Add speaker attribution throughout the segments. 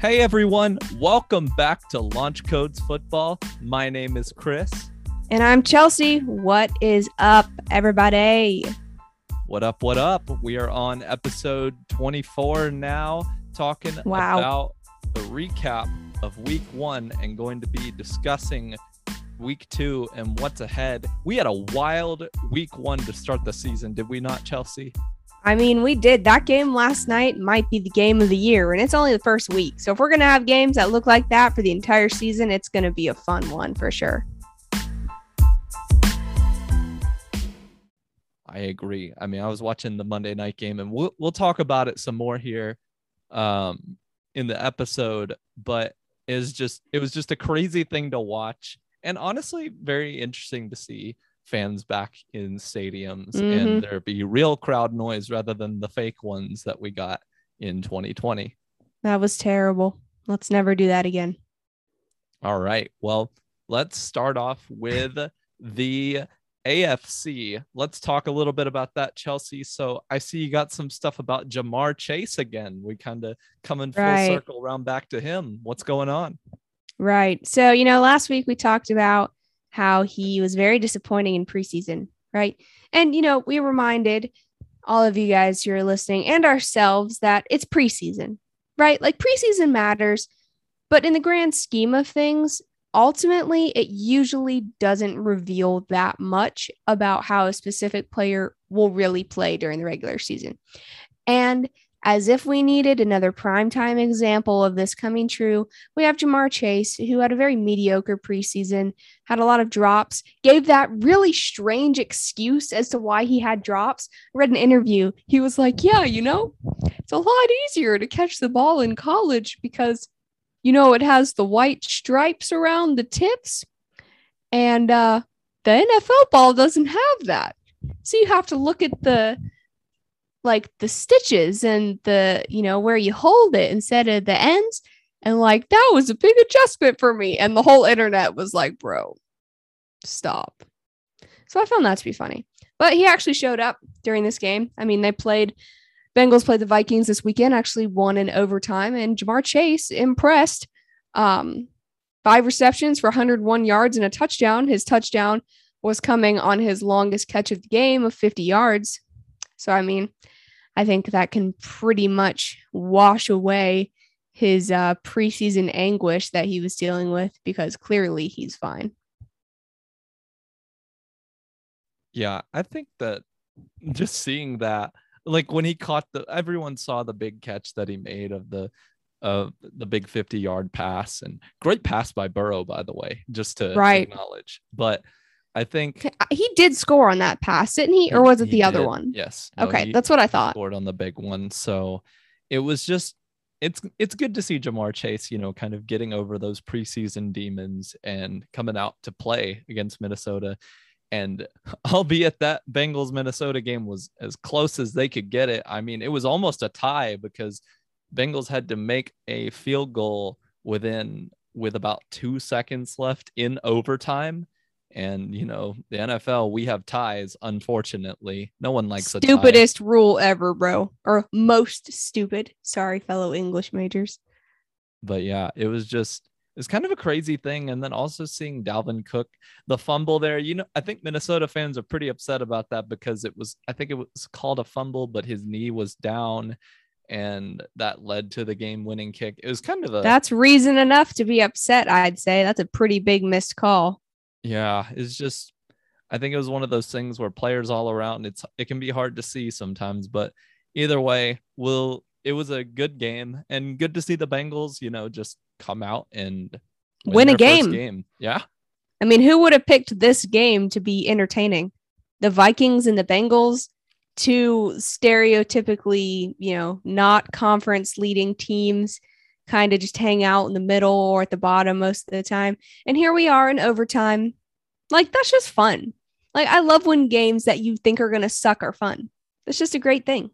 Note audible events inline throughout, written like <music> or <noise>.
Speaker 1: Hey everyone, welcome back to Launch Codes Football. My name is Chris.
Speaker 2: And I'm Chelsea. What is up, everybody?
Speaker 1: What up, what up? We are on episode 24 now, talking
Speaker 2: Wow.
Speaker 1: about the recap of week one and going to be discussing week two and what's ahead. We had a wild week one to start the season, did we not, Chelsea?
Speaker 2: I mean, we did that game last night might be the game of the year, and it's only the first week. So if we're gonna have games that look like that for the entire season, it's gonna be a fun one for sure.
Speaker 1: I agree. I mean, I was watching the Monday night game, and we'll we'll talk about it some more here, um, in the episode. But is just it was just a crazy thing to watch, and honestly, very interesting to see fans back in stadiums
Speaker 2: Mhm.
Speaker 1: and there be real crowd noise rather than the fake ones that we got in 2020.
Speaker 2: That was terrible. Let's never do that again.
Speaker 1: All right. Well, let's start off with the AFC. Let's talk a little bit about that, Chelsea. So I see you got some stuff about Ja'Marr Chase again. We kind of coming full
Speaker 2: Right.
Speaker 1: circle around back to him. What's going on?
Speaker 2: Right. So, you know, last week we talked about how he was very disappointing in preseason, right? And, you know, we reminded all of you guys who are listening and ourselves that it's preseason, right? Like preseason matters, but in the grand scheme of things, ultimately, it usually doesn't reveal that much about how a specific player will really play during the regular season. And as if we needed another primetime example of this coming true, we have Ja'Marr Chase, who had a very mediocre preseason, had a lot of drops, gave that really strange excuse as to why he had drops. Read an interview. He was like, Yeah, you know, it's a lot easier to catch the ball in college because, you know, it has the white stripes around the tips. And uh, the NFL ball doesn't have that. So you have to look at the like the stitches and the you know where you hold it instead of the ends. And like that was a big adjustment for me. And the whole internet was like bro stop. So i found that to be funny. But he actually showed up during this game. I mean they played bengals played the vikings this weekend actually won in overtime. And ja'marr chase impressed um five receptions for 101 yards and a touchdown. His touchdown was coming on his longest catch of the game of 50 yards. So I mean, I think that can pretty much wash away his uh, preseason anguish that he was dealing with because clearly he's fine.
Speaker 1: Yeah, I think that just seeing that, like when he caught the, everyone saw the big catch that he made of the, of the big 50 yard pass and great pass by Burrow, by the way, just to
Speaker 2: Right.
Speaker 1: acknowledge. But I think
Speaker 2: uh, He did score on that pass, didn't he? Or was it the other
Speaker 1: did,
Speaker 2: one?
Speaker 1: Yes.
Speaker 2: Okay,
Speaker 1: he-
Speaker 2: that's what I thought.
Speaker 1: Scored on the big one, so it was just it's it's good to see Ja'Marr Chase, you know, kind of getting over those preseason demons and coming out to play against Minnesota. And <laughs> albeit that Bengals Minnesota game was as close as they could get it, I mean, it was almost a tie because Bengals had to make a field goal within with about two seconds left in overtime. And you know, the NFL, we have ties, unfortunately. No one likes.
Speaker 2: Stupidest rule ever, bro. Or most stupid. Sorry, fellow English majors.
Speaker 1: But yeah, it was just it's kind of a crazy thing. And then also seeing Dalvin Cook, the fumble there, you know, I think Minnesota fans are pretty upset about that because it was, I think it was called a fumble, but his knee was down and that led to the game winning kick. It was kind of a
Speaker 2: That's reason enough to be upset, I'd say. That's a pretty big missed call.
Speaker 1: Yeah, it's just I think it was one of those things where players all around it's it can be hard to see sometimes, but either way, will it was a good game and good to see the Bengals, you know, just come out and
Speaker 2: Win a game.
Speaker 1: game. Yeah.
Speaker 2: I mean, who would have picked this game to be entertaining? The Vikings and the Bengals, two stereotypically, you know, not conference leading teams, kind of just hang out in the middle or at the bottom most of the time. And here we are in overtime. Like, that's just fun. Like, I love when games that you think are going to suck are fun. That's just a great thing.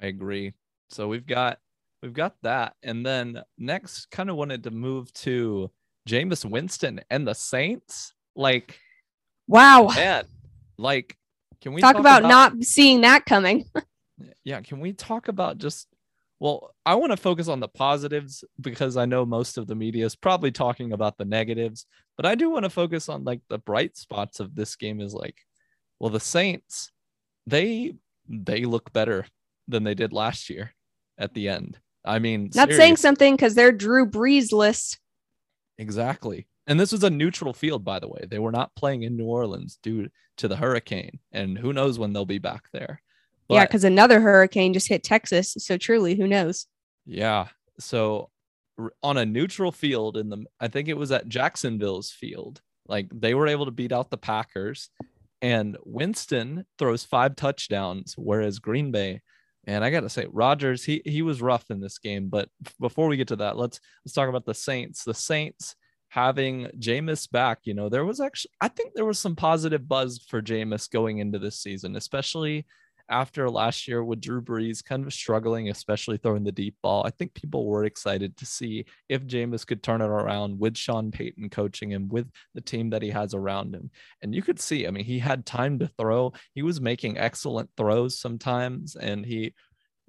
Speaker 1: I agree. So we've got we've got that. And then next kind of wanted to move to Jameis Winston and the Saints. Like,
Speaker 2: Wow.
Speaker 1: man, like can we
Speaker 2: Talk about, not seeing that coming. <laughs>
Speaker 1: yeah can we talk about just Well, I want to focus on the positives because I know most of the media is probably talking about the negatives, but I do want to focus on like the bright spots of this game is like, well, the Saints, they they look better than they did last year at the end. I mean,
Speaker 2: not serious. saying something because they're Drew Brees list.
Speaker 1: Exactly. And this was a neutral field, by the way. They were not playing in New Orleans due to the hurricane. And who knows when they'll be back there.
Speaker 2: But, yeah, because another hurricane just hit Texas. So truly, who knows?
Speaker 1: Yeah. So on a neutral field in the I think it was at Jacksonville's field. Like they were able to beat out the Packers and Winston throws five touchdowns whereas Green Bay and I got to say Rodgers he he was rough in this game but before we get to that let's let's talk about the Saints. The Saints having Jameis back, you know, there was actually I think there was some positive buzz for Jameis going into this season, especially after last year with Drew Brees kind of struggling, especially throwing the deep ball, I think people were excited to see if Jameis could turn it around with Sean Payton coaching him with the team that he has around him. And you could see, I mean, he had time to throw. He was making excellent throws sometimes, and he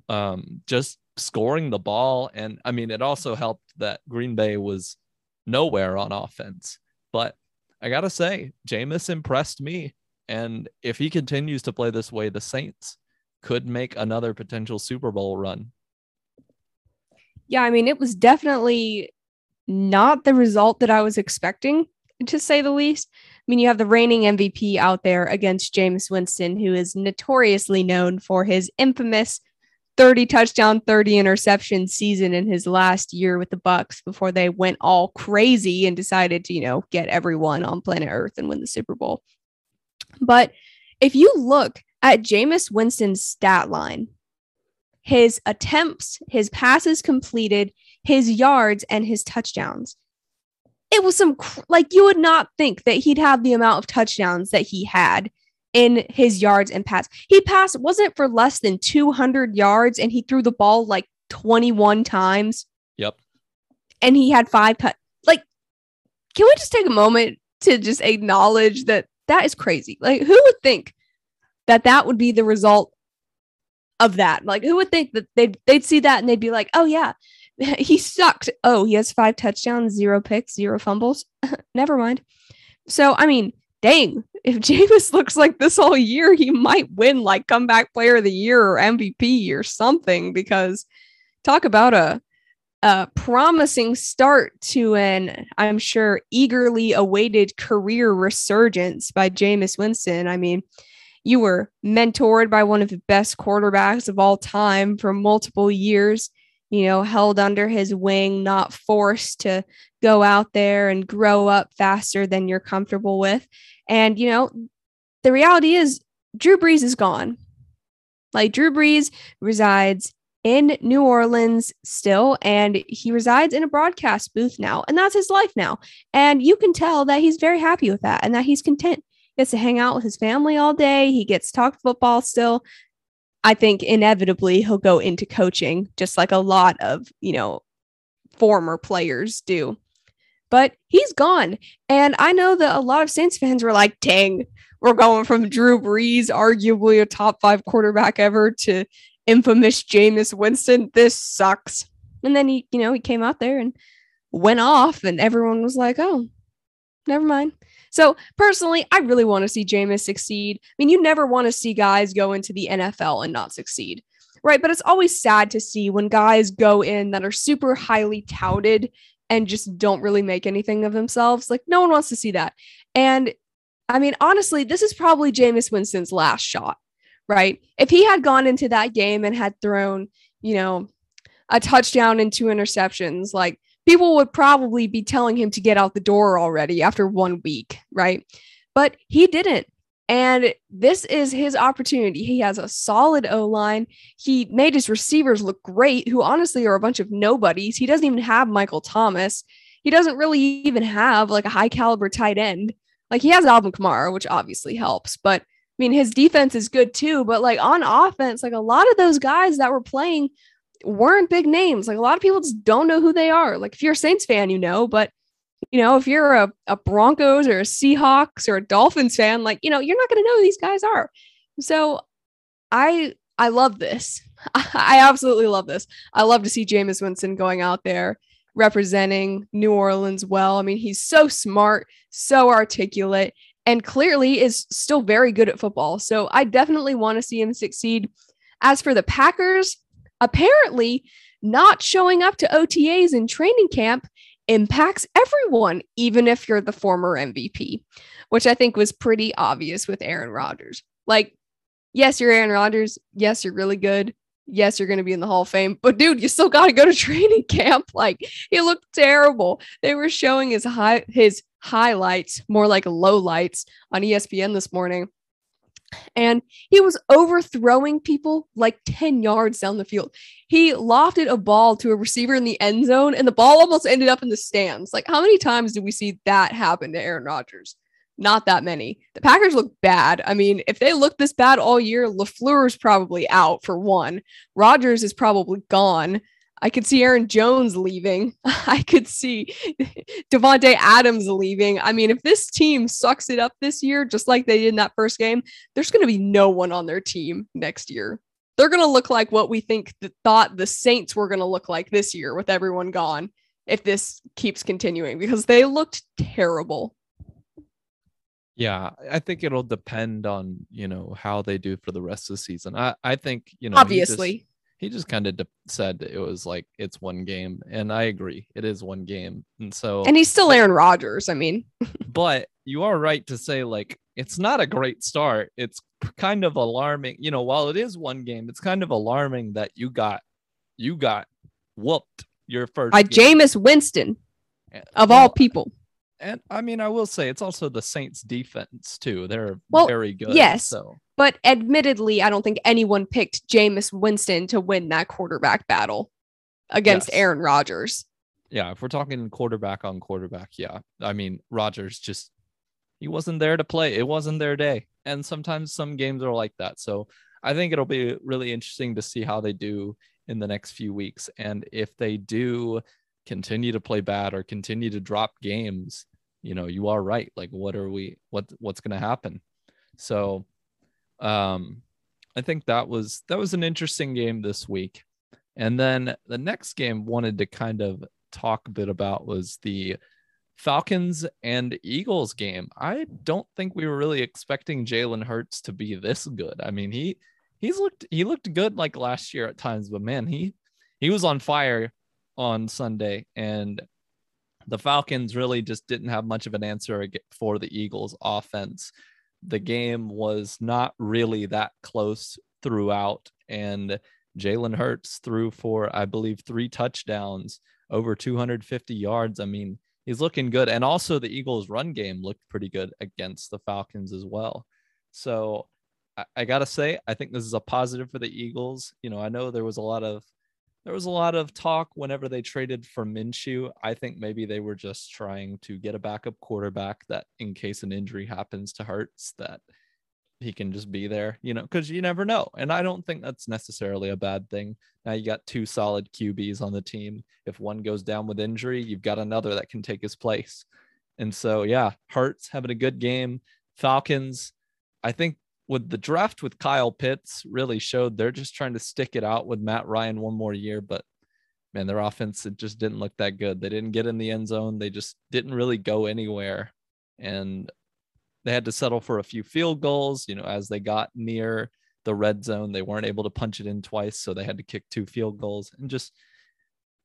Speaker 1: um, just scoring the ball. And I mean, it also helped that Green Bay was nowhere on offense. But I got to say, Jameis impressed me and if he continues to play this way, the Saints could make another potential Super Bowl run.
Speaker 2: Yeah, I mean, it was definitely not the result that I was expecting, to say the least. I mean, you have the reigning MVP out there against Jameis Winston, who is notoriously known for his infamous 30 touchdown, 30 interception season in his last year with the Bucks before they went all crazy and decided to, you know, get everyone on planet Earth and win the Super Bowl. But if you look at Jameis Winston's stat line, his attempts, his passes completed, his yards, and his touchdowns, it was some like you would not think that he'd have the amount of touchdowns that he had in his yards and pass. He passed wasn't for less than 200 yards and he threw the ball like 21 times.
Speaker 1: Yep.
Speaker 2: And he had five cut. Like can we just take a moment to just acknowledge that that is crazy. Like, who would think that that would be the result of that? Like, who would think that they'd they'd see that and they'd be like, "Oh yeah, <laughs> he sucked. Oh, he has five touchdowns, zero picks, zero fumbles. <laughs> Never mind." So, I mean, dang, if <laughs> Jameis looks like this all year, he might win like comeback player of the year or MVP or something. Because talk about a a promising start to an, I'm sure, eagerly awaited career resurgence by Jameis Winston. I mean, you were mentored by one of the best quarterbacks of all time for multiple years, you know, held under his wing, not forced to go out there and grow up faster than you're comfortable with. And, you know, the reality is Drew Brees is gone. Like Drew Brees resides in New Orleans still, and he resides in a broadcast booth now, and that's his life now. And you can tell that he's very happy with that and that he's content. He gets to hang out with his family all day. He gets to talk football still. I think inevitably he'll go into coaching, just like a lot of, you know, former players do. But he's gone. And I know that a lot of Saints fans were like, dang, we're going from Drew Brees, arguably a top five quarterback ever, to infamous Jameis Winston. This sucks. And then he, you know, he came out there and went off, and everyone was like, oh, never mind. So personally, I really want to see Jameis succeed. I mean, you never want to see guys go into the NFL and not succeed, right? But it's always sad to see when guys go in that are super highly touted and just don't really make anything of themselves. Like, no one wants to see that. And I mean, honestly, this is probably Jameis Winston's last shot right? If he had gone into that game and had thrown, you know, a touchdown and two interceptions, like people would probably be telling him to get out the door already after one week, right? But he didn't. And this is his opportunity. He has a solid O line. He made his receivers look great, who honestly are a bunch of nobodies. He doesn't even have Michael Thomas. He doesn't really even have like a high caliber tight end. Like he has Alvin Kamara, which obviously helps, but mean, his defense is good too, but like on offense, like a lot of those guys that were playing weren't big names. Like a lot of people just don't know who they are. Like if you're a Saints fan, you know, but you know, if you're a, a Broncos or a Seahawks or a Dolphins fan, like, you know, you're not to know who these guys are. So I I love this. <laughs> I absolutely love this. I love to see Jameis Winston going out there representing New Orleans well. I mean, he's so smart, so articulate, and clearly is still very good at football. So I definitely want to see him succeed. As for the Packers, apparently not showing up to OTAs and training camp impacts everyone, even if you're the former MVP, which I think was pretty obvious with Aaron Rodgers. Like, yes, you're Aaron Rodgers. Yes, you're really good. Yes, you're going to be in the Hall of Fame, but dude, you still got to go to <laughs> training camp. Like, he looked terrible. They were showing his high his highlights, more like low lights on ESPN this morning. And he was overthrowing people like 10 yards down the field. He lofted a ball to a receiver in the end zone, and the ball almost ended up in the stands. Like, how many times do we see that happen to Aaron Rodgers? Not that many. The Packers look bad. I mean, if they look this bad all year, LaFleur's probably out for one. Rodgers is probably gone. I could see Aaron Jones leaving. <laughs> I could see <laughs> Davante Adams leaving. I mean, if this team sucks it up this year, just like they did in that first game, there's going to be no one on their team next year. They're going to look like what we think thought the Saints were going to look like this year with everyone gone if this keeps continuing because they looked terrible.
Speaker 1: Yeah, I think it'll depend on, you know, how they do for the rest of the season. I I think, you know,
Speaker 2: obviously.
Speaker 1: he just kind of de- said it was like it's one game and i agree it is one game and so
Speaker 2: and he's still aaron rodgers i mean. <laughs>
Speaker 1: But you are right to say like it's not a great start it's kind of alarming you know while it is one game it's kind of alarming that you got you got whooped your first
Speaker 2: by Jameis Winston eh, of well, all people
Speaker 1: and I mean, I will say it's also the Saints defense too. They're well, very good.
Speaker 2: Yes.
Speaker 1: So
Speaker 2: but admittedly, I don't think anyone picked Jameis Winston to win that quarterback battle against yes. Aaron Rodgers.
Speaker 1: Yeah, if we're talking quarterback on quarterback, yeah. I mean, Rodgers just he wasn't there to play. It wasn't their day. And sometimes some games are like that. So I think it'll be really interesting to see how they do in the next few weeks. And if they do continue to play bad or continue to drop games, you know, you are right. Like, what are we, what, what's going to happen? So um, I think that was that was an interesting game this week. And then the next game wanted to kind of talk a bit about was the Falcons and Eagles game. I don't think we were really expecting Jalen Hurts to be this good. I mean, he he's looked he looked good like last year at times, but man, he he was on fire on Sunday and the Falcons really just didn't have much of an answer for the Eagles offense the game was not really that close throughout. And Jalen Hurts threw for, I believe, three touchdowns, over 250 yards. I mean, he's looking good. And also, the Eagles' run game looked pretty good against the Falcons as well. So, I, I got to say, I think this is a positive for the Eagles. You know, I know there was a lot of there was a lot of talk whenever they traded for Minshew. I think maybe they were just trying to get a backup quarterback that, in case an injury happens to Hurts, that he can just be there, you know, because you never know. And I don't think that's necessarily a bad thing. Now you got two solid QBs on the team. If one goes down with injury, you've got another that can take his place. And so, yeah, Hurts having a good game. Falcons, I think with the draft with Kyle Pitts really showed they're just trying to stick it out with Matt Ryan one more year, but man, their offense it just didn't look that good. They didn't get in the end zone. They just didn't really go anywhere. And they had to settle for a few field goals, you know, as they got near the red zone, they weren't able to punch it in twice, so they had to kick two field goals and just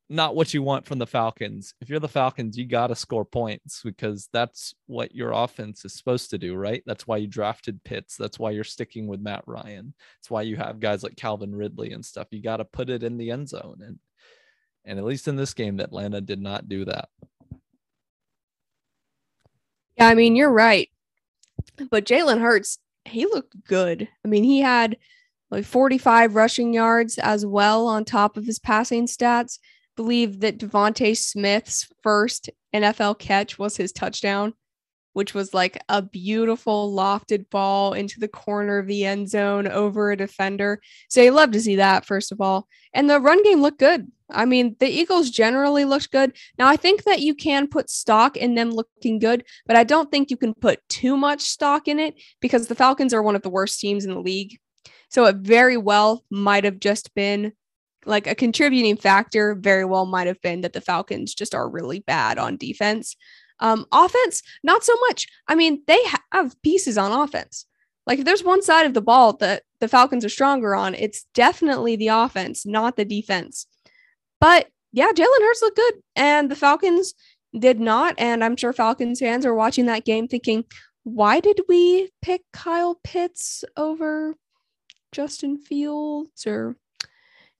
Speaker 1: not what you want from the Falcons. If you're the Falcons, you got to score points because that's what your offense is supposed to do, right? That's why you drafted Pitts. That's why you're sticking with Matt Ryan. That's why you have guys like Calvin Ridley and stuff. You got to put it in the end zone. And and at least in this game, Atlanta did not do that.
Speaker 2: Yeah, I mean, you're right. But Jalen Hurts, he looked good. I mean, he had like 45 rushing yards as well on top of his passing stats believe that DeVonta Smith's first NFL catch was his touchdown, which was like a beautiful lofted ball into the corner of the end zone over a defender. So you love to see that, first of all. And the run game looked good. I mean, the Eagles generally looked good. Now, I think that you can put stock in them looking good, but I don't think you can put too much stock in it because the Falcons are one of the worst teams in the league. So it very well might have just been like a contributing factor, very well might have been that the Falcons just are really bad on defense. Um, offense, not so much. I mean, they have pieces on offense. Like if there's one side of the ball that the Falcons are stronger on, it's definitely the offense, not the defense. But yeah, Jalen Hurts looked good, and the Falcons did not. And I'm sure Falcons fans are watching that game thinking, why did we pick Kyle Pitts over Justin Fields or,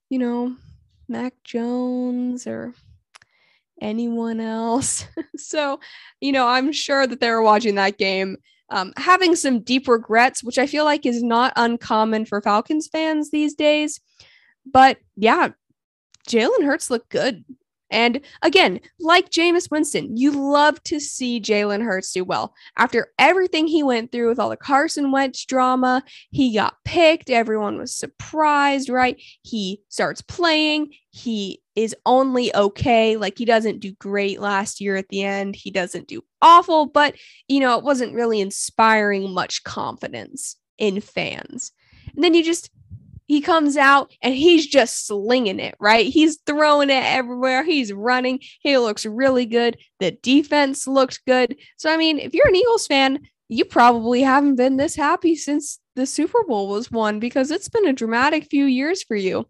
Speaker 2: you know, Mac Jones or anyone else? <laughs> so, you know, I'm sure that they were watching that game um, having some deep regrets, which I feel like is not uncommon for Falcons fans these days. But yeah, Jalen Hurts looked good. And again, like Jameis Winston, you love to see Jalen Hurts do well. After everything he went through with all the Carson Wentz drama, he got picked. Everyone was surprised, right? He starts playing. He is only okay. Like he doesn't do great last year at the end. He doesn't do awful, but you know, it wasn't really inspiring much confidence in fans. And then you just he comes out and he's just slinging it, right? He's throwing it everywhere. He's running. He looks really good. The defense looked good. So, I mean, if you're an Eagles fan, you probably haven't been this happy since the Super Bowl was won because it's been a dramatic few years for you.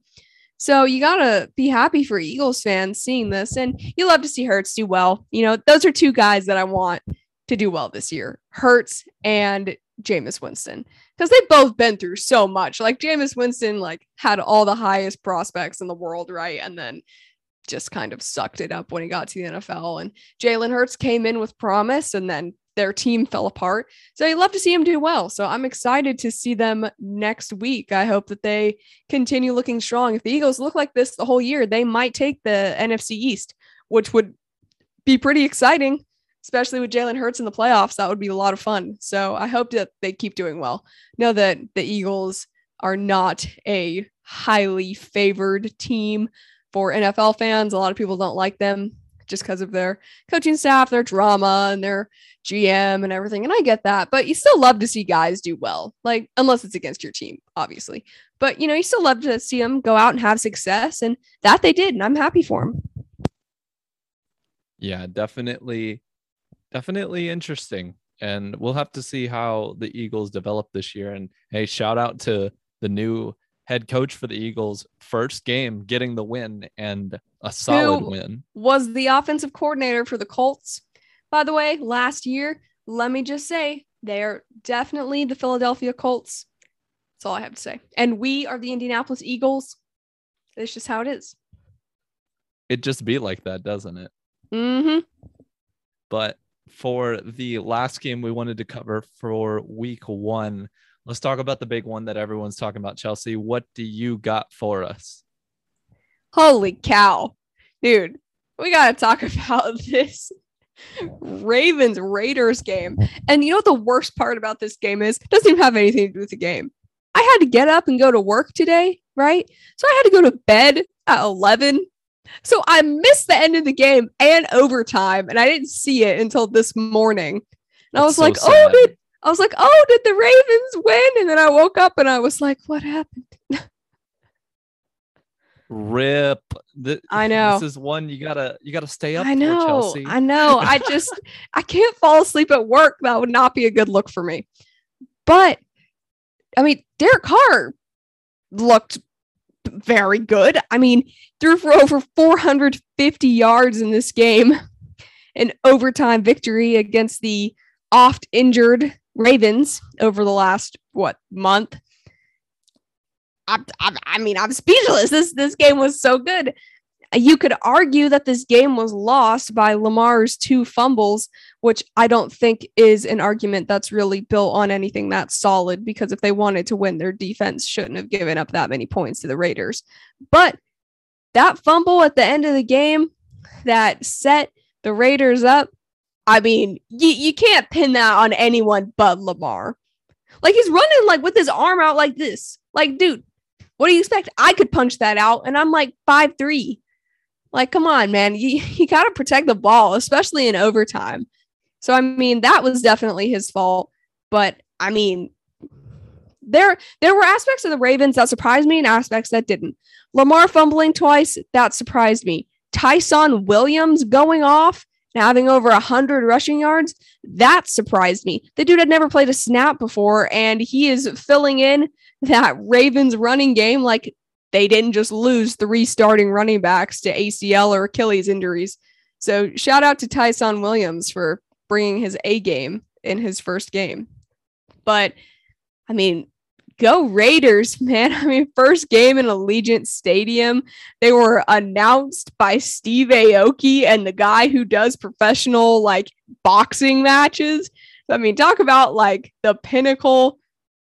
Speaker 2: So you gotta be happy for Eagles fans seeing this, and you love to see Hurts do well. You know, those are two guys that I want to do well this year: Hurts and Jameis Winston because they've both been through so much. Like Jameis Winston, like had all the highest prospects in the world, right? And then just kind of sucked it up when he got to the NFL. And Jalen Hurts came in with promise and then their team fell apart. So I love to see him do well. So I'm excited to see them next week. I hope that they continue looking strong. If the Eagles look like this the whole year, they might take the NFC East, which would be pretty exciting especially with Jalen Hurts in the playoffs. That would be a lot of fun. So I hope that they keep doing well. Know that the Eagles are not a highly favored team for NFL fans. A lot of people don't like them just because of their coaching staff, their drama, and their GM and everything. And I get that, but you still love to see guys do well, like unless it's against your team, obviously. But you know, you still love to see them go out and have success, and that they did, and I'm happy for them.
Speaker 1: Yeah, definitely definitely interesting. And we'll have to see how the Eagles develop this year. And hey, shout out to the new head coach for the Eagles, first game getting the win and a solid Who win.
Speaker 2: Was the offensive coordinator for the Colts, by the way, last year. Let me just say, they are definitely the Philadelphia Colts. That's all I have to say. And we are the Indianapolis Eagles. It's just how it is.
Speaker 1: It just be like that, doesn't it?
Speaker 2: Mm-hmm.
Speaker 1: But for the last game we wanted to cover for week one. Let's talk about the big one that everyone's talking about, Chelsea. What do you got for us?
Speaker 2: Holy cow, dude. We got to talk <laughs> about this Ravens Raiders game. And you know what the worst part about this game is? It doesn't even have anything to do with the game. I had to get up and go to work today, right? So I had to go to bed at 11 so I missed the end of the game and overtime, and I didn't see it until this morning. And That's I was so like, oh, sad. "Oh, did I was like, oh, did the Ravens win?" And then I woke up and I was like, "What happened?"
Speaker 1: Rip.
Speaker 2: The, <laughs> I know.
Speaker 1: This is one you gotta you gotta stay up.
Speaker 2: I know.
Speaker 1: For, Chelsea.
Speaker 2: I know. I <laughs> just I can't fall asleep at work. That would not be a good look for me. But I mean, Derek Carr looked very good. I mean, threw for over 450 yards in this game, an overtime victory against the oft injured Ravens over the last what month. I, I, I mean, I'm speechless. This this game was so good you could argue that this game was lost by Lamar's two fumbles, which I don't think is an argument that's really built on anything that's solid because if they wanted to win, their defense shouldn't have given up that many points to the Raiders. But that fumble at the end of the game that set the Raiders up, I mean, you, you can't pin that on anyone but Lamar. Like he's running like with his arm out like this. Like, dude, what do you expect? I could punch that out, and I'm like five three. Like, come on, man. You, <laughs> you got to protect the ball, especially in overtime. So, I mean, that was definitely his fault. But I mean, there there were aspects of the Ravens that surprised me and aspects that didn't. Lamar fumbling twice, that surprised me. Ty'Son Williams going off and having over 100 rushing yards, that surprised me. The dude had never played a snap before, and he is filling in that Ravens running game like they didn't just lose three starting running backs to ACL or Achilles injuries. So shout out to Ty'Son Williams for bringing his A game in his first game. But I mean, go Raiders, <laughs> man. I mean, first game in Allegiant Stadium. They were announced by Steve Aoki and the guy who does professional like boxing matches. I mean, talk about like the pinnacle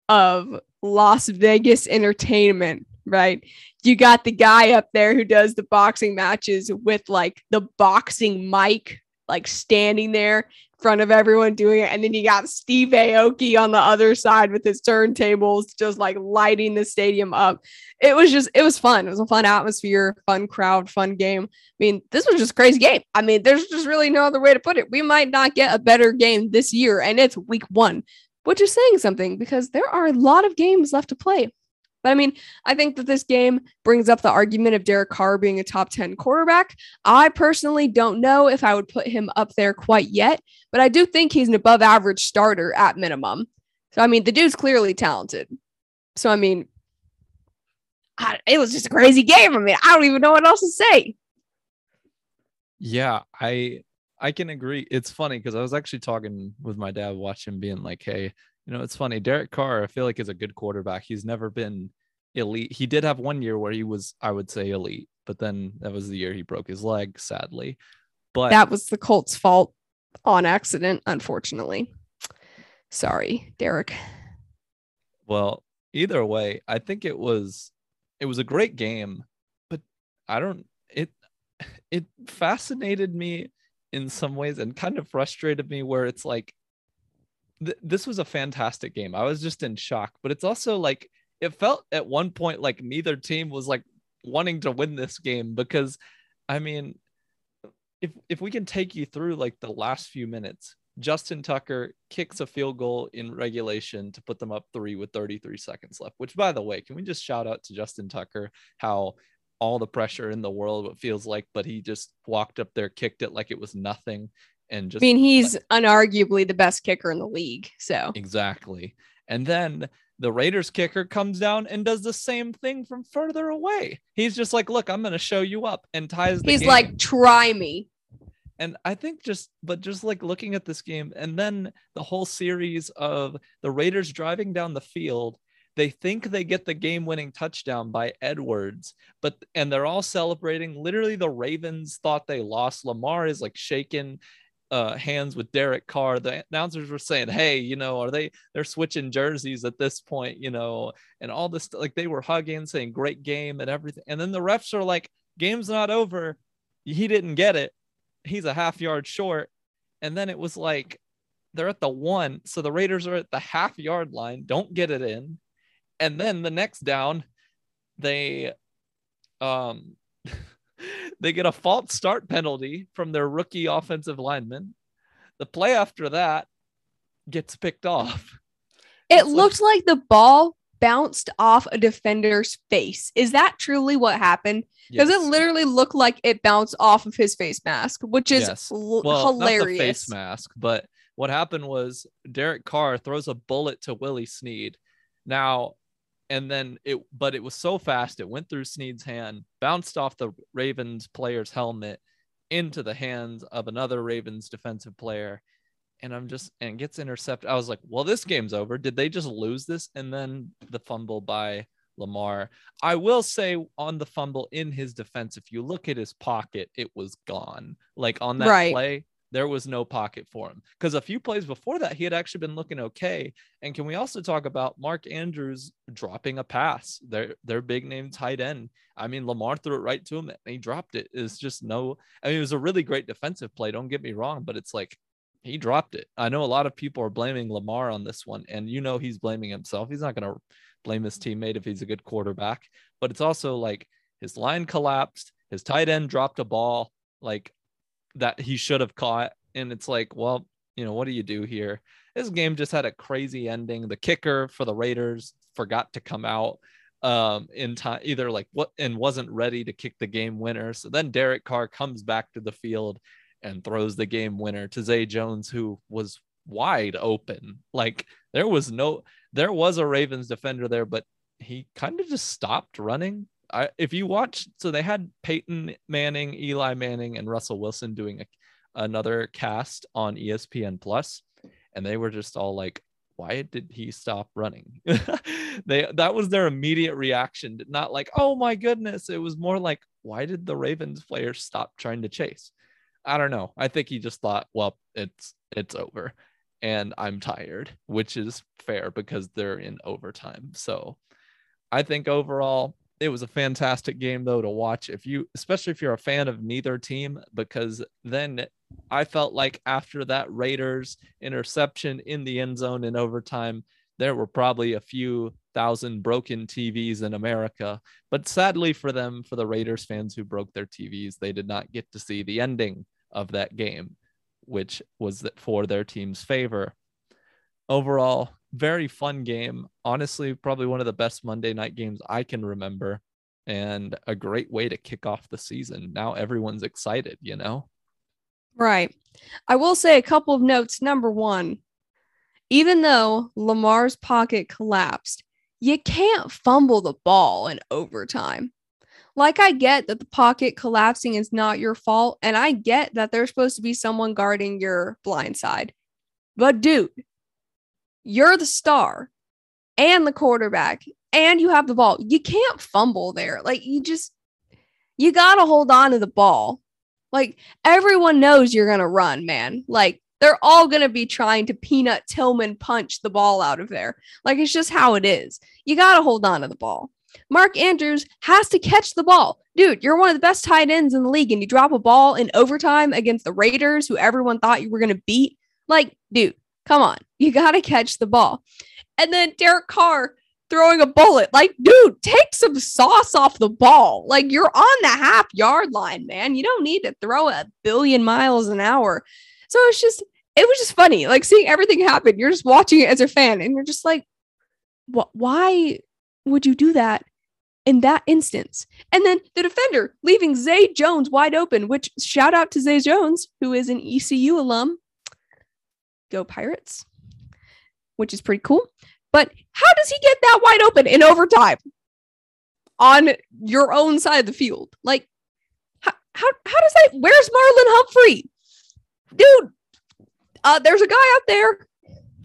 Speaker 2: of Las Vegas entertainment, right? You got the guy up there who does the boxing matches with like the boxing mic, like standing there in front of everyone doing it. And then you got Steve Aoki on the other side with his turntables, just like lighting the stadium up. It was just, it was fun. It was a fun atmosphere, fun crowd, fun game. I mean, this was just crazy game. I mean, there's just really no other way to put it. We might not get a better game this year, and it's week one, which is saying something because there are a lot of games left to play. But I mean, I think that this game brings up the argument of Derek Carr being a top 10 quarterback. I personally don't know if I would put him up there quite yet, but I do think he's an above average starter at minimum. So, I mean, the dude's clearly talented. So, I mean, I, it was just a crazy game. I mean, I don't even know what else to say.
Speaker 1: Yeah, I I can agree. It's funny because I was actually talking with my dad, watching him being like, "Hey, you know, it's funny. Derek Carr, I feel like is a good quarterback. He's never been elite. He did have one year where he was, I would say, elite, but then that was the year he broke his leg, sadly. But
Speaker 2: that was the Colts' fault on accident, unfortunately. Sorry, Derek.
Speaker 1: Well, either way, I think it was it was a great game, but I don't it it fascinated me in some ways and kind of frustrated me where it's like th- this was a fantastic game. I was just in shock, but it's also like it felt at one point like neither team was like wanting to win this game because I mean if if we can take you through like the last few minutes, Justin Tucker kicks a field goal in regulation to put them up 3 with 33 seconds left, which by the way, can we just shout out to Justin Tucker how all the pressure in the world feels like but he just walked up there kicked it like it was nothing and just
Speaker 2: I mean, he's like, unarguably the best kicker in the league. So
Speaker 1: exactly. And then the Raiders kicker comes down and does the same thing from further away. He's just like, look, I'm gonna show you up and ties
Speaker 2: He's
Speaker 1: game.
Speaker 2: like, try me.
Speaker 1: And I think just, but just like looking at this game, and then the whole series of the Raiders driving down the field they think they get the game winning touchdown by Edwards, but and they're all celebrating. Literally, the Ravens thought they lost. Lamar is like shaking uh, hands with Derek Carr, the announcers were saying, "Hey, you know, are they they're switching jerseys at this point, you know, and all this like they were hugging, saying great game and everything." And then the refs are like, "Game's not over. He didn't get it. He's a half yard short." And then it was like they're at the one, so the Raiders are at the half yard line, don't get it in. And then the next down, they um <laughs> they get a false start penalty from their rookie offensive lineman. The play after that gets picked off.
Speaker 2: It it's looked like-, like the ball bounced off a defender's face. Is that truly what happened? Yes. it literally looked like it bounced off of his face mask, which is yes. l- well, hilarious.
Speaker 1: face mask, but what happened was Derek Carr throws a bullet to Willie Snead. Now, and then it but it was so fast it went through Snead's hand, bounced off the Ravens player's helmet into the hands of another Ravens defensive player. And I'm just and gets intercepted. I was like, well, this game's over. Did they just lose this? And then the fumble by Lamar. I will say on the fumble in his defense, if you look at his pocket, it was gone. Like on that right. play, there was no pocket for him because a few plays before that he had actually been looking okay. And can we also talk about Mark Andrews dropping a pass? Their their big name tight end. I mean, Lamar threw it right to him and he dropped it. It's just no. I mean, it was a really great defensive play. Don't get me wrong, but it's like he dropped it. I know a lot of people are blaming Lamar on this one, and you know he's blaming himself. He's not going to blame his teammate if he's a good quarterback, but it's also like his line collapsed, his tight end dropped a ball. Like that he should have caught. And it's like, well, you know, what do you do here? This game just had a crazy ending. The kicker for the Raiders forgot to come out um, in time, either like what and wasn't ready to kick the game winner. So then Derek Carr comes back to the field and throws the game winner to Zay Jones, who was wide open. Like there was no, there was a Ravens defender there, but he kind of just stopped running. I, if you watch, so they had Peyton Manning, Eli Manning, and Russell Wilson doing a, another cast on ESPN Plus, and they were just all like, why did he stop running? <laughs> they that was their immediate reaction, not like, oh my goodness. It was more like, why did the Ravens players stop trying to chase? I don't know. I think he just thought, well, it's it's over and I'm tired, which is fair because they're in overtime. So I think overall it was a fantastic game though to watch if you especially if you're a fan of neither team because then I felt like after that Raiders interception in the end zone in overtime, there were probably a few thousand broken TVs in America. But sadly for them, for the Raiders fans who broke their TVs, they did not get to see the ending of that game, which was for their team's favor. Overall, very fun game. Honestly, probably one of the best Monday night games I can remember and a great way to kick off the season. Now everyone's excited, you know?
Speaker 2: Right. I will say a couple of notes. Number one, even though Lamar's pocket collapsed, you can't fumble the ball in overtime. Like, I get that the pocket collapsing is not your fault, and I get that there's supposed to be someone guarding your blind side. But, dude, you're the star and the quarterback, and you have the ball. You can't fumble there. Like, you just, you got to hold on to the ball. Like everyone knows you're going to run, man. Like they're all going to be trying to peanut Tillman punch the ball out of there. Like it's just how it is. You got to hold on to the ball. Mark Andrews has to catch the ball. Dude, you're one of the best tight ends in the league and you drop a ball in overtime against the Raiders who everyone thought you were going to beat. Like, dude, come on. You got to catch the ball. And then Derek Carr throwing a bullet. Like, dude, take some sauce off the ball. Like, you're on the half yard line, man. You don't need to throw a billion miles an hour. So it's just, it was just funny. Like, seeing everything happen. You're just watching it as a fan, and you're just like, what? Why would you do that in that instance? And then the defender leaving Zay Jones wide open, which shout out to Zay Jones, who is an ECU alum. Go Pirates, which is pretty cool. But how does he get that wide open in overtime on your own side of the field? Like, how, how, how does that? Where's Marlon Humphrey? Dude, uh, there's a guy out there.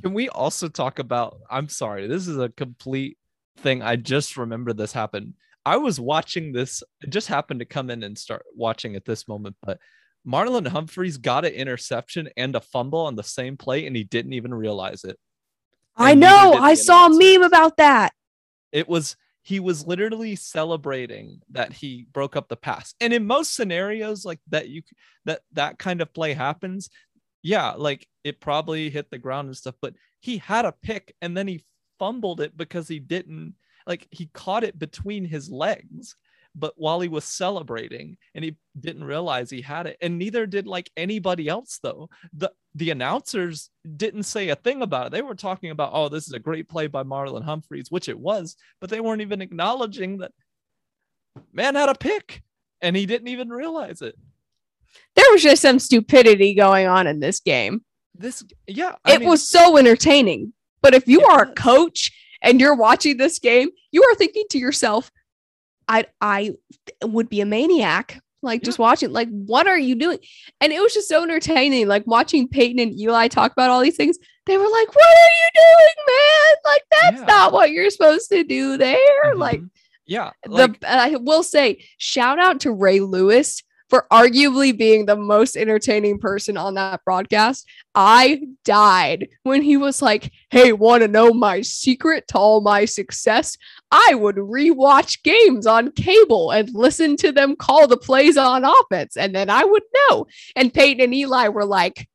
Speaker 1: Can we also talk about? I'm sorry, this is a complete thing. I just remember this happened. I was watching this, it just happened to come in and start watching at this moment, but Marlon Humphreys got an interception and a fumble on the same play, and he didn't even realize it.
Speaker 2: I know. I saw a meme about that.
Speaker 1: It was he was literally celebrating that he broke up the pass. And in most scenarios like that you that that kind of play happens, yeah, like it probably hit the ground and stuff, but he had a pick and then he fumbled it because he didn't like he caught it between his legs but while he was celebrating and he didn't realize he had it and neither did like anybody else though. The the announcers didn't say a thing about it. They were talking about oh this is a great play by marlon humphreys which it was but they weren't even acknowledging that man had a pick and he didn't even realize it.
Speaker 2: There was just some stupidity going on in this game.
Speaker 1: This yeah
Speaker 2: I it mean, was so entertaining but if you are a coach and you're watching this game you are thinking to yourself I I would be a maniac like yeah. just watching like what are you doing and it was just so entertaining like watching peyton and eli talk about all these things they were like what are you doing man like that's yeah. not what you're supposed to do there mm-hmm. like
Speaker 1: yeah
Speaker 2: like- the i will say shout out to ray lewis for arguably being the most entertaining person on that broadcast. I died when he was like, Hey, want to know my secret to all my success? I would rewatch games on cable and listen to them call the plays on offense, and then I would know. And Peyton and Eli were like,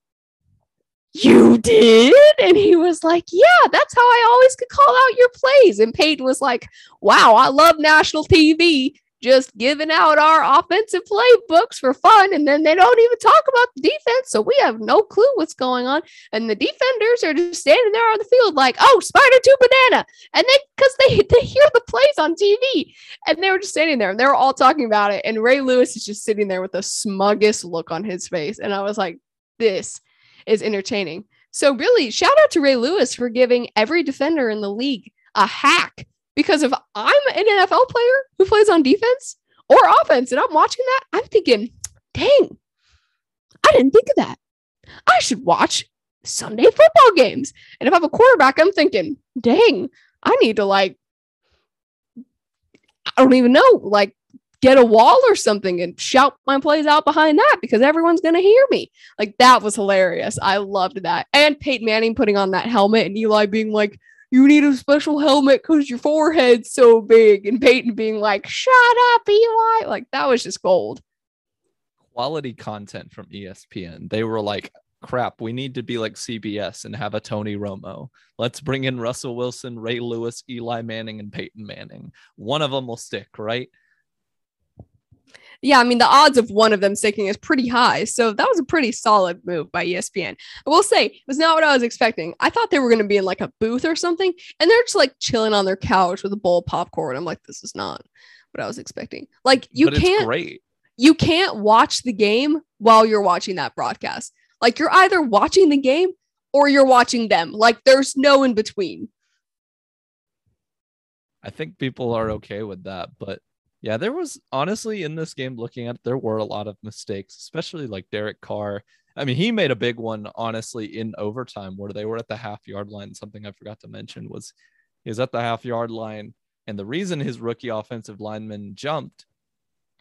Speaker 2: you did? And he was like, Yeah, that's how I always could call out your plays. And Peyton was like, Wow, I love national TV just giving out our offensive playbooks for fun. And then they don't even talk about the defense. So we have no clue what's going on. And the defenders are just standing there on the field like, oh, spider to banana. And they, because they, <laughs> they hear the plays on TV. And they were just standing there and they were all talking about it. And Ray Lewis is just sitting there with the smuggest look on his face. And I was like, this is entertaining. So, really, shout out to Ray Lewis for giving every defender in the league a hack because if I'm an NFL player who plays on defense or offense and I'm watching that, I'm thinking, dang, I didn't think of that. I should watch Sunday football games. And if I'm a quarterback, I'm thinking, dang, I need to like, I don't even know, like get a wall or something and shout my plays out behind that because everyone's going to hear me. Like that was hilarious. I loved that. And Peyton Manning putting on that helmet and Eli being like, you need a special helmet because your forehead's so big. And Peyton being like, shut up, Eli. Like that was just gold.
Speaker 1: Quality content from ESPN. They were like, crap, we need to be like CBS and have a Tony Romo. Let's bring in Russell Wilson, Ray Lewis, Eli Manning, and Peyton Manning. One of them will stick, right?
Speaker 2: Yeah, I mean, the odds of one of them sticking is pretty high. So that was a pretty solid move by ESPN. I will say, it was not what I was expecting. I thought they were going to be in like a booth or something, and they're just like chilling on their couch with a bowl of popcorn. I'm like, this is not what I was expecting. Like, you can't,
Speaker 1: great.
Speaker 2: you can't watch the game while you're watching that broadcast. Like, you're either watching the game or you're watching them. Like, there's no in between.
Speaker 1: I think people are okay with that, but yeah, there was honestly in this game looking at it, there were a lot of mistakes, especially like Derek Carr. I mean, he made a big one, honestly, in overtime where they were at the half yard line. Something I forgot to mention was he was at the half yard line. And the reason his rookie offensive lineman jumped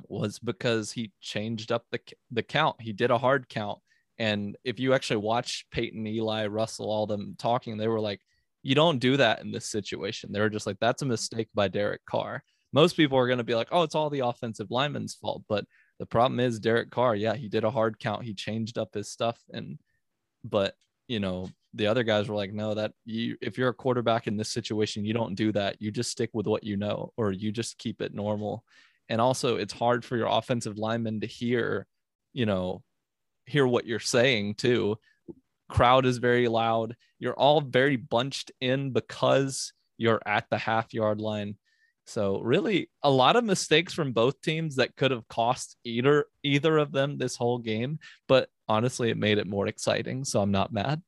Speaker 1: was because he changed up the, the count. He did a hard count. And if you actually watch Peyton, Eli, Russell, all them talking, they were like, you don't do that in this situation. They were just like, that's a mistake by Derek Carr most people are going to be like, oh, it's all the offensive lineman's fault. But the problem is Derek Carr. Yeah, he did a hard count. He changed up his stuff. And, but, you know, the other guys were like, no, that you, if you're a quarterback in this situation, you don't do that. You just stick with what you know, or you just keep it normal. And also, it's hard for your offensive lineman to hear, you know, hear what you're saying too. Crowd is very loud. You're all very bunched in because you're at the half yard line so really a lot of mistakes from both teams that could have cost either either of them this whole game, but honestly it made it more exciting, so I'm not mad.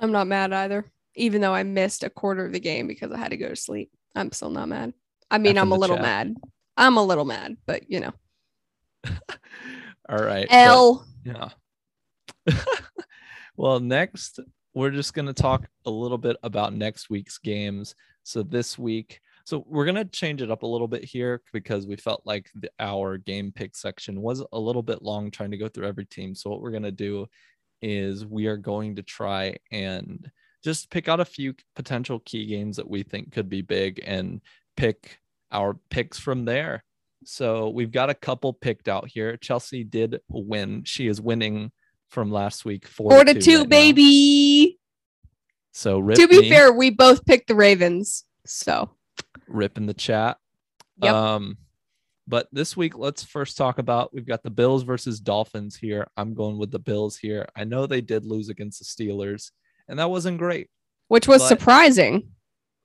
Speaker 2: I'm not mad either. Even though I missed a quarter of the game because I had to go to sleep. I'm still not mad. I mean, I'm a little chat. mad. I'm a little mad, but you know. <laughs>
Speaker 1: All right.
Speaker 2: L.
Speaker 1: But, yeah. <laughs> well, next we're just going to talk a little bit about next week's games. So this week so we're going to change it up a little bit here because we felt like the, our game pick section was a little bit long trying to go through every team. So what we're going to do is we are going to try and just pick out a few potential key games that we think could be big and pick our picks from there. So we've got a couple picked out here. Chelsea did win. She is winning from last week
Speaker 2: four, four to two, two right baby.
Speaker 1: Now. So
Speaker 2: to be me. fair, we both picked the Ravens. So
Speaker 1: rip in the chat.
Speaker 2: Yep.
Speaker 1: Um, but this week, let's first talk about we've got the Bills versus Dolphins here. I'm going with the Bills here. I know they did lose against the Steelers, and that wasn't great.
Speaker 2: Which was but, surprising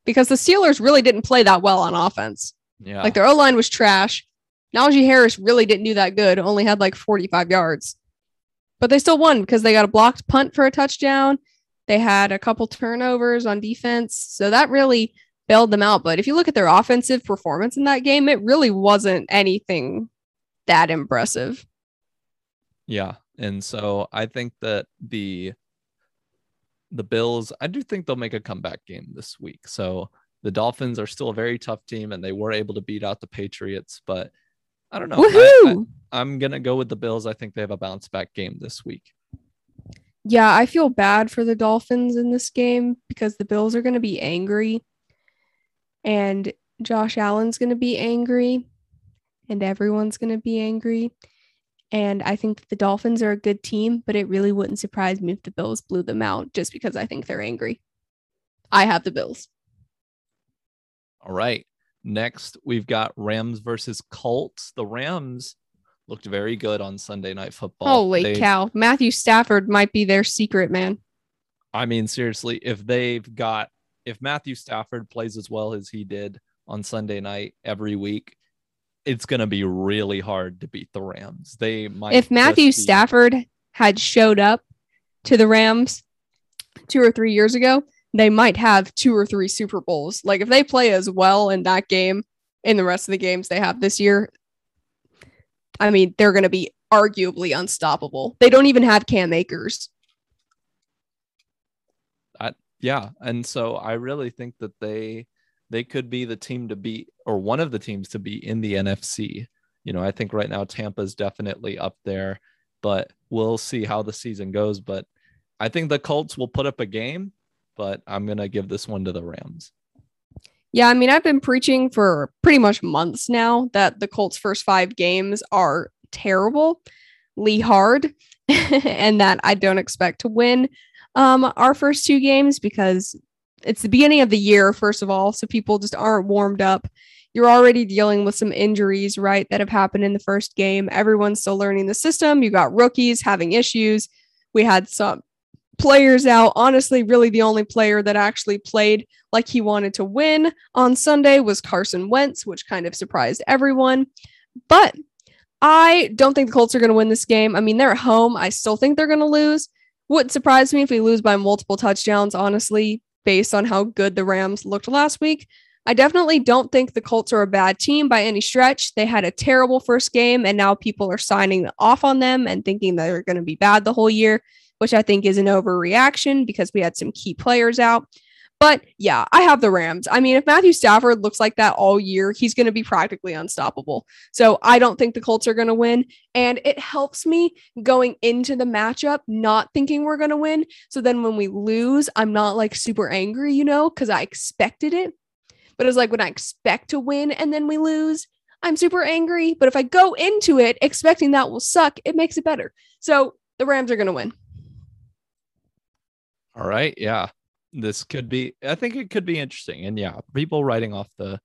Speaker 2: because the Steelers really didn't play that well on offense.
Speaker 1: Yeah.
Speaker 2: Like their O line was trash. Najee Harris really didn't do that good, only had like 45 yards. But they still won because they got a blocked punt for a touchdown. They had a couple turnovers on defense. So that really bailed them out. But if you look at their offensive performance in that game, it really wasn't anything that impressive.
Speaker 1: Yeah. And so I think that the the Bills, I do think they'll make a comeback game this week. So the Dolphins are still a very tough team and they were able to beat out the Patriots, but I don't know. I, I, I'm gonna go with the Bills. I think they have a bounce back game this week.
Speaker 2: Yeah, I feel bad for the Dolphins in this game because the Bills are going to be angry and Josh Allen's going to be angry and everyone's going to be angry. And I think the Dolphins are a good team, but it really wouldn't surprise me if the Bills blew them out just because I think they're angry. I have the Bills.
Speaker 1: All right. Next, we've got Rams versus Colts. The Rams looked very good on Sunday Night Football.
Speaker 2: Holy
Speaker 1: They-
Speaker 2: cow. Matthew Stafford might be their secret man.
Speaker 1: I mean, seriously, if they've got if Matthew Stafford plays as well as he did on Sunday night every week, it's gonna be really hard to beat the Rams. They might
Speaker 2: If Matthew
Speaker 1: be-
Speaker 2: Stafford had showed up to the Rams two or three years ago, they might have two or three Super Bowls. Like if they play as well in that game in the rest of the games they have this year, I mean, they're going to be arguably unstoppable. They don't even have Cam Akers.
Speaker 1: Yeah, and so I really think that they they could be the team to beat or one of the teams to be in the NFC. You know, I think right now Tampa's definitely up there, but we'll see how the season goes. But I think the Colts will put up a game, but I'm gonna give this one to the Rams.
Speaker 2: Yeah, I mean, I've been preaching for pretty much months now that the Colts' first five games are terrible, Lee hard, <laughs> and that I don't expect to win um, our first two games because it's the beginning of the year, first of all, so people just aren't warmed up. You're already dealing with some injuries, right, that have happened in the first game. Everyone's still learning the system. You got rookies having issues. We had some players out. Honestly, really the only player that actually played like he wanted to win on Sunday was Carson Wentz, which kind of surprised everyone. But I don't think the Colts are going to win this game. I mean, they're at home. I still think they're going to lose. Wouldn't surprise me if we lose by multiple touchdowns, honestly, based on how good the Rams looked last week. I definitely don't think the Colts are a bad team by any stretch. They had a terrible first game, and now people are signing off on them and thinking they're going to be bad the whole year, which I think is an overreaction because we had some key players out. But yeah, I have the Rams. I mean, if Matthew Stafford looks like that all year, he's going to be practically unstoppable. So I don't think the Colts are going to win. And it helps me going into the matchup, not thinking we're going to win. So then when we lose, I'm not like super angry, you know, because I expected it. But it's like when I expect to win and then we lose, I'm super angry. But if I go into it expecting that will suck, it makes it better. So the Rams are going to win.
Speaker 1: All right. Yeah. This could be, I think it could be interesting. And yeah, people writing off the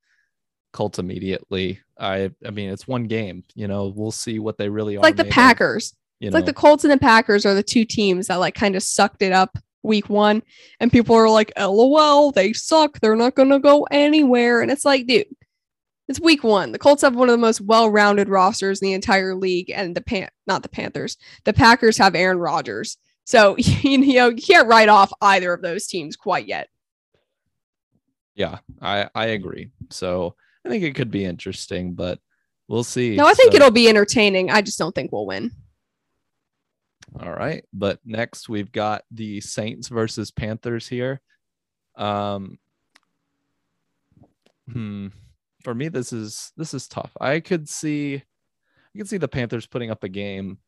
Speaker 1: Colts immediately. I, I mean, it's one game, you know, we'll see what they really
Speaker 2: It's
Speaker 1: are.
Speaker 2: like the
Speaker 1: of,
Speaker 2: Packers.
Speaker 1: you
Speaker 2: It's
Speaker 1: know,
Speaker 2: like the Colts and the Packers are the two teams that like kind of sucked it up week one. And people are like, LOL, they suck. They're not going to go anywhere. And it's like, dude, it's week one. The Colts have one of the most well rounded rosters in the entire league. And the Pan, not the Panthers, the Packers have Aaron Rodgers. So, <laughs> you know, you can't write off either of those teams quite yet.
Speaker 1: yeah, I, I agree. So I think it could be interesting, but we'll see.
Speaker 2: No, I think
Speaker 1: So-
Speaker 2: it'll be entertaining. I just don't think we'll win.
Speaker 1: All right. But next we've got the Saints versus Panthers here. Um hmm. For me, this is this is tough. I could see I could see the Panthers putting up a game.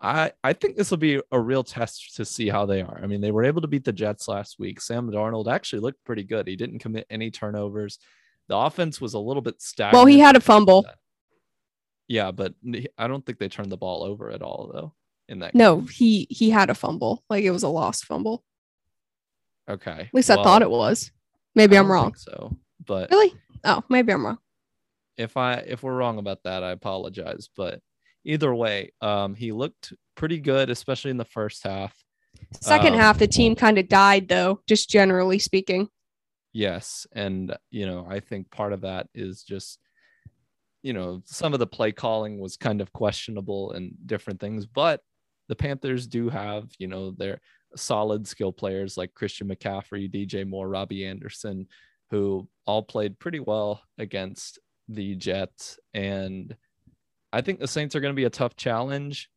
Speaker 1: I I think this will be a real test to see how they are. I mean, they were able to beat the Jets last week. Sam Darnold actually looked pretty good. He didn't commit any turnovers. The offense was a little bit stagnant.
Speaker 2: Well, he had a fumble.
Speaker 1: Yeah, but I don't think they turned the ball over at all though in that
Speaker 2: No, he he had a fumble. Like it was a lost fumble.
Speaker 1: Okay.
Speaker 2: At least I thought it was. Maybe I'm wrong.
Speaker 1: so, but
Speaker 2: Really? Oh, maybe I'm wrong.
Speaker 1: if I if we're wrong about that, I apologize. But either way, um, he looked pretty good, especially in the first half.
Speaker 2: Second
Speaker 1: Um,
Speaker 2: half, the team kind of died, though, just generally speaking.
Speaker 1: Yes, and you know, I think part of that is just you know, some of the play calling was kind of questionable and different things, but the Panthers do have, you know, their solid skill players like Christian McCaffrey, DJ Moore, Robbie Anderson, who all played pretty well against the Jets. And I think the Saints are going to be a tough challenge.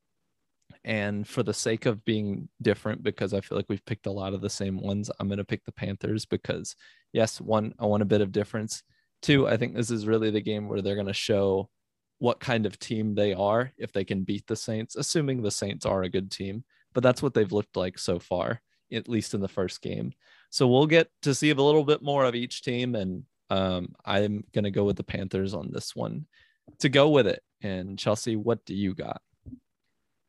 Speaker 1: And for the sake of being different, because I feel like we've picked a lot of the same ones, I'm going to pick the Panthers because, yes, one, I want a bit of difference. Two, I think this is really the game where they're going to show what kind of team they are if they can beat the Saints, assuming the Saints are a good team. But that's what they've looked like so far, at least in the first game. So we'll get to see a little bit more of each team. And um, I'm going to go with the Panthers on this one to go with it. And Chelsea, what do you got?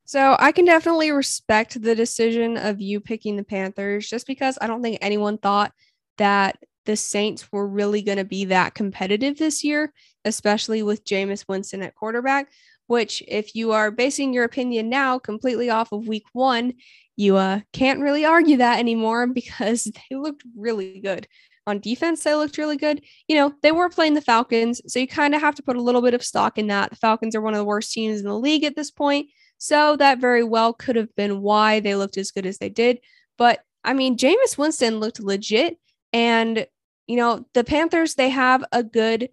Speaker 2: So I can definitely respect the decision of you picking the Panthers just because I don't think anyone thought that the Saints were really going to be that competitive this year, especially with Jameis Winston at quarterback. Which, if you are basing your opinion now completely off of week one, you uh, can't really argue that anymore <laughs> because they looked really good. On defense, they looked really good. You know, they were playing the Falcons, so you kind of have to put a little bit of stock in that. The Falcons are one of the worst teams in the league at this point. So that very well could have been why they looked as good as they did. But I mean, Jameis Winston looked legit. And, you know, the Panthers, they have a good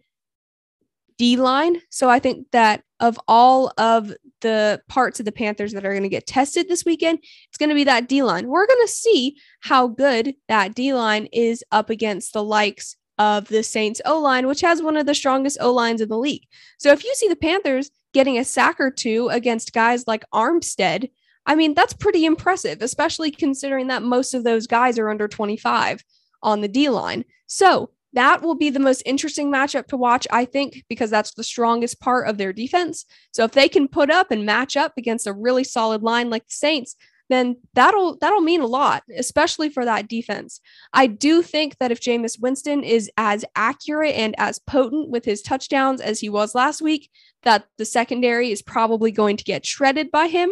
Speaker 2: D line. So I think that of all of the parts of the Panthers that are going to get tested this weekend, it's going to be that D line. We're going to see how good that D line is up against the likes of the Saints O line, which has one of the strongest O lines in the league. So if you see the Panthers getting a sack or two against guys like Armstead, I mean, that's pretty impressive, especially considering that most of those guys are under 25 on the D line. So that will be the most interesting matchup to watch, I think, because that's the strongest part of their defense. So if they can put up and match up against a really solid line like the Saints, then that'll that'll mean a lot, especially for that defense. I do think that if Jameis Winston is as accurate and as potent with his touchdowns as he was last week, that the secondary is probably going to get shredded by him.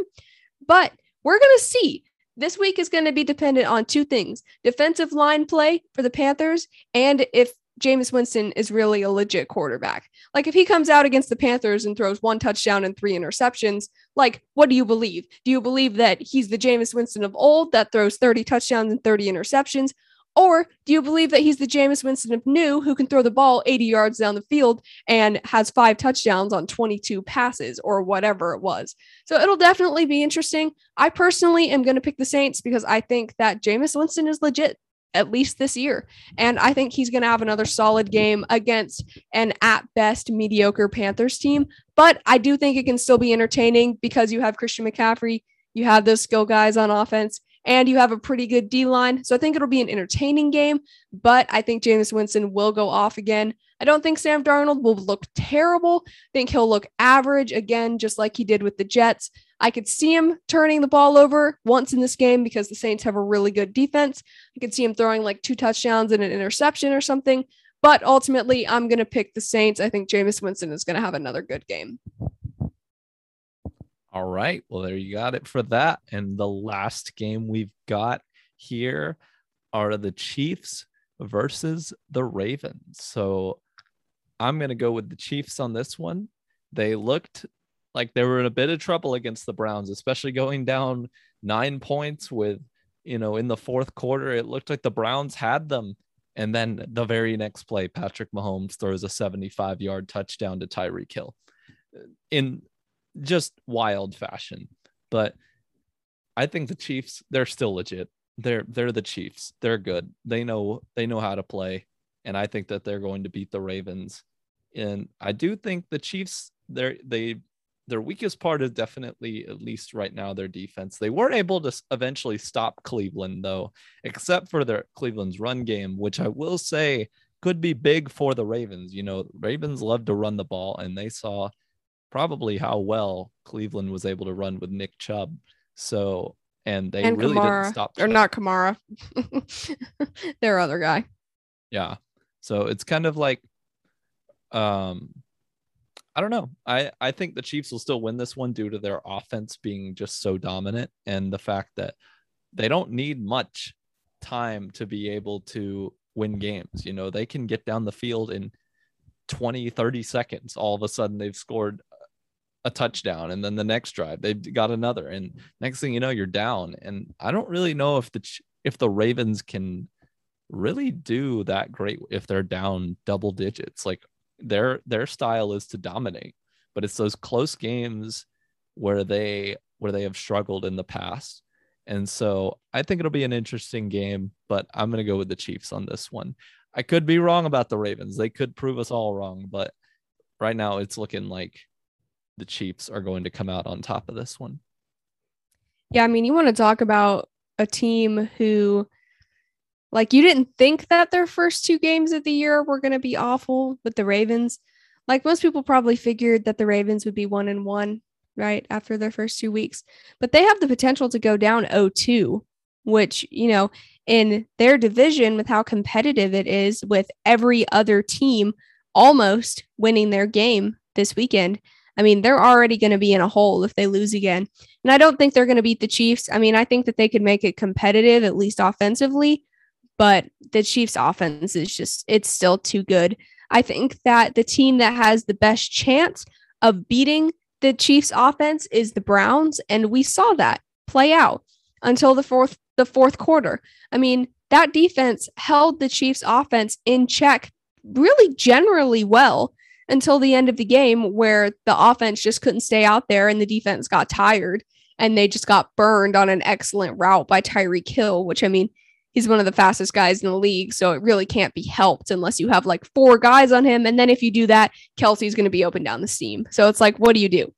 Speaker 2: But we're going to see this week is going to be dependent on two things defensive line play for the Panthers, and if Jameis Winston is really a legit quarterback. Like, if he comes out against the Panthers and throws one touchdown and three interceptions, like, what do you believe? Do you believe that he's the Jameis Winston of old that throws 30 touchdowns and 30 interceptions? Or do you believe that he's the Jameis Winston of new who can throw the ball 80 yards down the field and has five touchdowns on 22 passes or whatever it was? So it'll definitely be interesting. I personally am going to pick the Saints because I think that Jameis Winston is legit at least this year. And I think he's going to have another solid game against an at best mediocre Panthers team. But I do think it can still be entertaining because you have Christian McCaffrey, you have those skill guys on offense, and you have a pretty good D line. So I think it'll be an entertaining game, but I think Jameis Winston will go off again. I don't think Sam Darnold will look terrible. I think he'll look average again, just like he did with the Jets. I could see him turning the ball over once in this game because the Saints have a really good defense. I could see him throwing like two touchdowns and an interception or something. But ultimately, I'm going to pick the Saints. I think Jameis Winston is going to have another good game.
Speaker 1: All right. Well, there you got it for that. And the last game we've got here are the Chiefs versus the Ravens. So I'm going to go with the Chiefs on this one. They looked like they were in a bit of trouble against the Browns, especially going down nine points with, you know, in the fourth quarter. It looked like the Browns had them. And then the very next play, Patrick Mahomes throws a 75 yard touchdown to Tyreek Hill. In just wild fashion. But I think the Chiefs, they're still legit. They're they're the Chiefs. They're good. They know they know how to play. And I think that they're going to beat the Ravens. And I do think the Chiefs, they're they their weakest part is definitely, at least right now, their defense. They weren't able to eventually stop Cleveland, though, except for their Cleveland's run game, which I will say could be big for the Ravens. You know, Ravens love to run the ball, and they saw probably how well Cleveland was able to run with Nick Chubb. So, and they and really Kamara, didn't stop.
Speaker 2: Or not Kamara, <laughs> their other guy.
Speaker 1: Yeah. So it's kind of like, um, I don't know. I I think the Chiefs will still win this one due to their offense being just so dominant and the fact that they don't need much time to be able to win games. You know, they can get down the field in 20, 30 seconds. All of a sudden, they've scored a touchdown and then the next drive they've got another and next thing you know you're down and i don't really know if the if the ravens can really do that great if they're down double digits like their their style is to dominate but it's those close games where they where they have struggled in the past and so i think it'll be an interesting game but i'm going to go with the chiefs on this one. I could be wrong about the ravens they could prove us all wrong but right now it's looking like the Chiefs are going to come out on top of this one.
Speaker 2: Yeah, I mean, you want to talk about a team who like you didn't think that their first two games of the year were going to be awful with the Ravens. Like most people probably figured that the Ravens would be 1 and 1, right, after their first two weeks. But they have the potential to go down 0-2 which, you know, in their division with how competitive it is with every other team almost winning their game this weekend. I mean, they're already going to be in a hole if they lose again. And I don't think they're going to beat the Chiefs. I mean, I think that they could make it competitive, at least offensively, but the Chiefs' offense is just, it's still too good. I think that the team that has the best chance of beating the Chiefs' offense is the Browns. And we saw that play out until the fourth the fourth quarter. I mean, that defense held the Chiefs offense in check really generally well until the end of the game where the offense just couldn't stay out there and the defense got tired and they just got burned on an excellent route by Tyreek Hill, which I mean, he's one of the fastest guys in the league, so it really can't be helped unless you have like four guys on him and then if you do that, Kelce's going to be open down the seam. So it's like what do you do?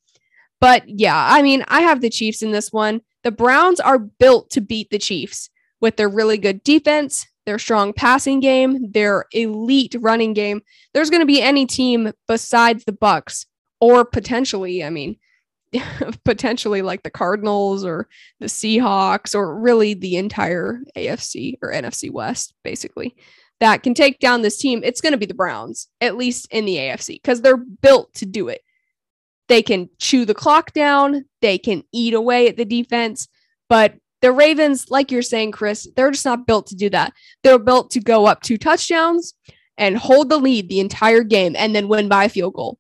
Speaker 2: But yeah, I mean, I have the Chiefs in this one. The Browns are built to beat the Chiefs with their really good defense, their strong passing game, their elite running game. There's going to be any team besides the Bucs or potentially, I mean, <laughs> potentially like the Cardinals or the Seahawks or really the entire AFC or NFC West basically that can take down this team. It's going to be the Browns at least in the AFC cuz they're built to do it. They can chew the clock down, they can eat away at the defense, but the Ravens, like you're saying, Chris, they're just not built to do that. They're built to go up two touchdowns and hold the lead the entire game and then win by a field goal.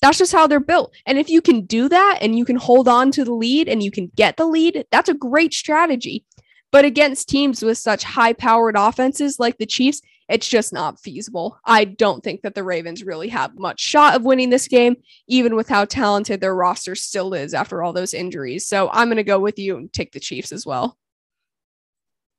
Speaker 2: That's just how they're built. And if you can do that and you can hold on to the lead and you can get the lead, that's a great strategy. But against teams with such high powered offenses like the Chiefs, it's just not feasible. I don't think that the Ravens really have much shot of winning this game, even with how talented their roster still is after all those injuries. So I'm going to go with you and take the Chiefs as well.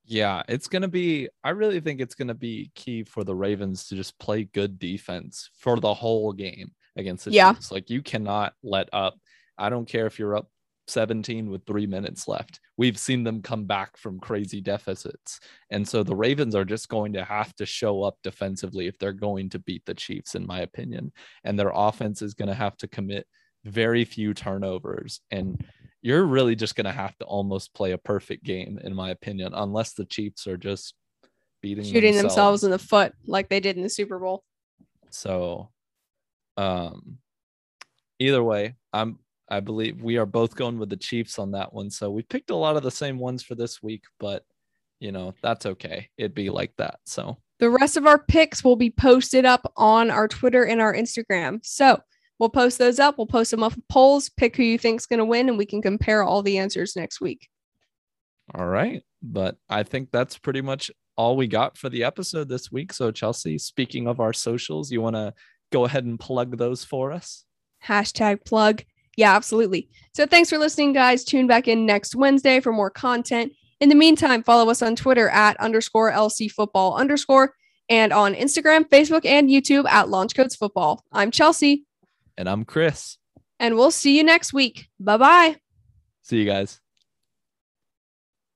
Speaker 1: Yeah, it's going to be, I really think it's going to be key for the Ravens to just play good defense for the whole game against the yeah. Chiefs. Like you cannot let up. I don't care if you're up 17 with three minutes left. We've seen them come back from crazy deficits. And so the Ravens are just going to have to show up defensively if they're going to beat the Chiefs, in my opinion. And their offense is going to have to commit very few turnovers. And you're really just going to have to almost play a perfect game, in my opinion, unless the Chiefs are just beating
Speaker 2: shooting themselves, themselves in the foot like they did in the Super Bowl.
Speaker 1: So, um, either way, I'm I believe we are both going with the Chiefs on that one. So we picked a lot of the same ones for this week, but you know, that's okay. It'd be like that. So
Speaker 2: the rest of our picks will be posted up on our Twitter and our Instagram. So we'll post those up. We'll post them up polls, pick who you think's going to win, and we can compare all the answers next week.
Speaker 1: All right. But I think that's pretty much all we got for the episode this week. So, Chelsea, speaking of our socials, you want to go ahead and plug those for us?
Speaker 2: Hashtag plug yeah, absolutely. So thanks for listening, guys. Tune back in next Wednesday for more content. In the meantime, follow us on Twitter at underscore LC football underscore and on Instagram, Facebook, and YouTube at Launch Codes Football. I'm Chelsea.
Speaker 1: And I'm Chris.
Speaker 2: And we'll see you next week. Bye bye.
Speaker 1: See you guys.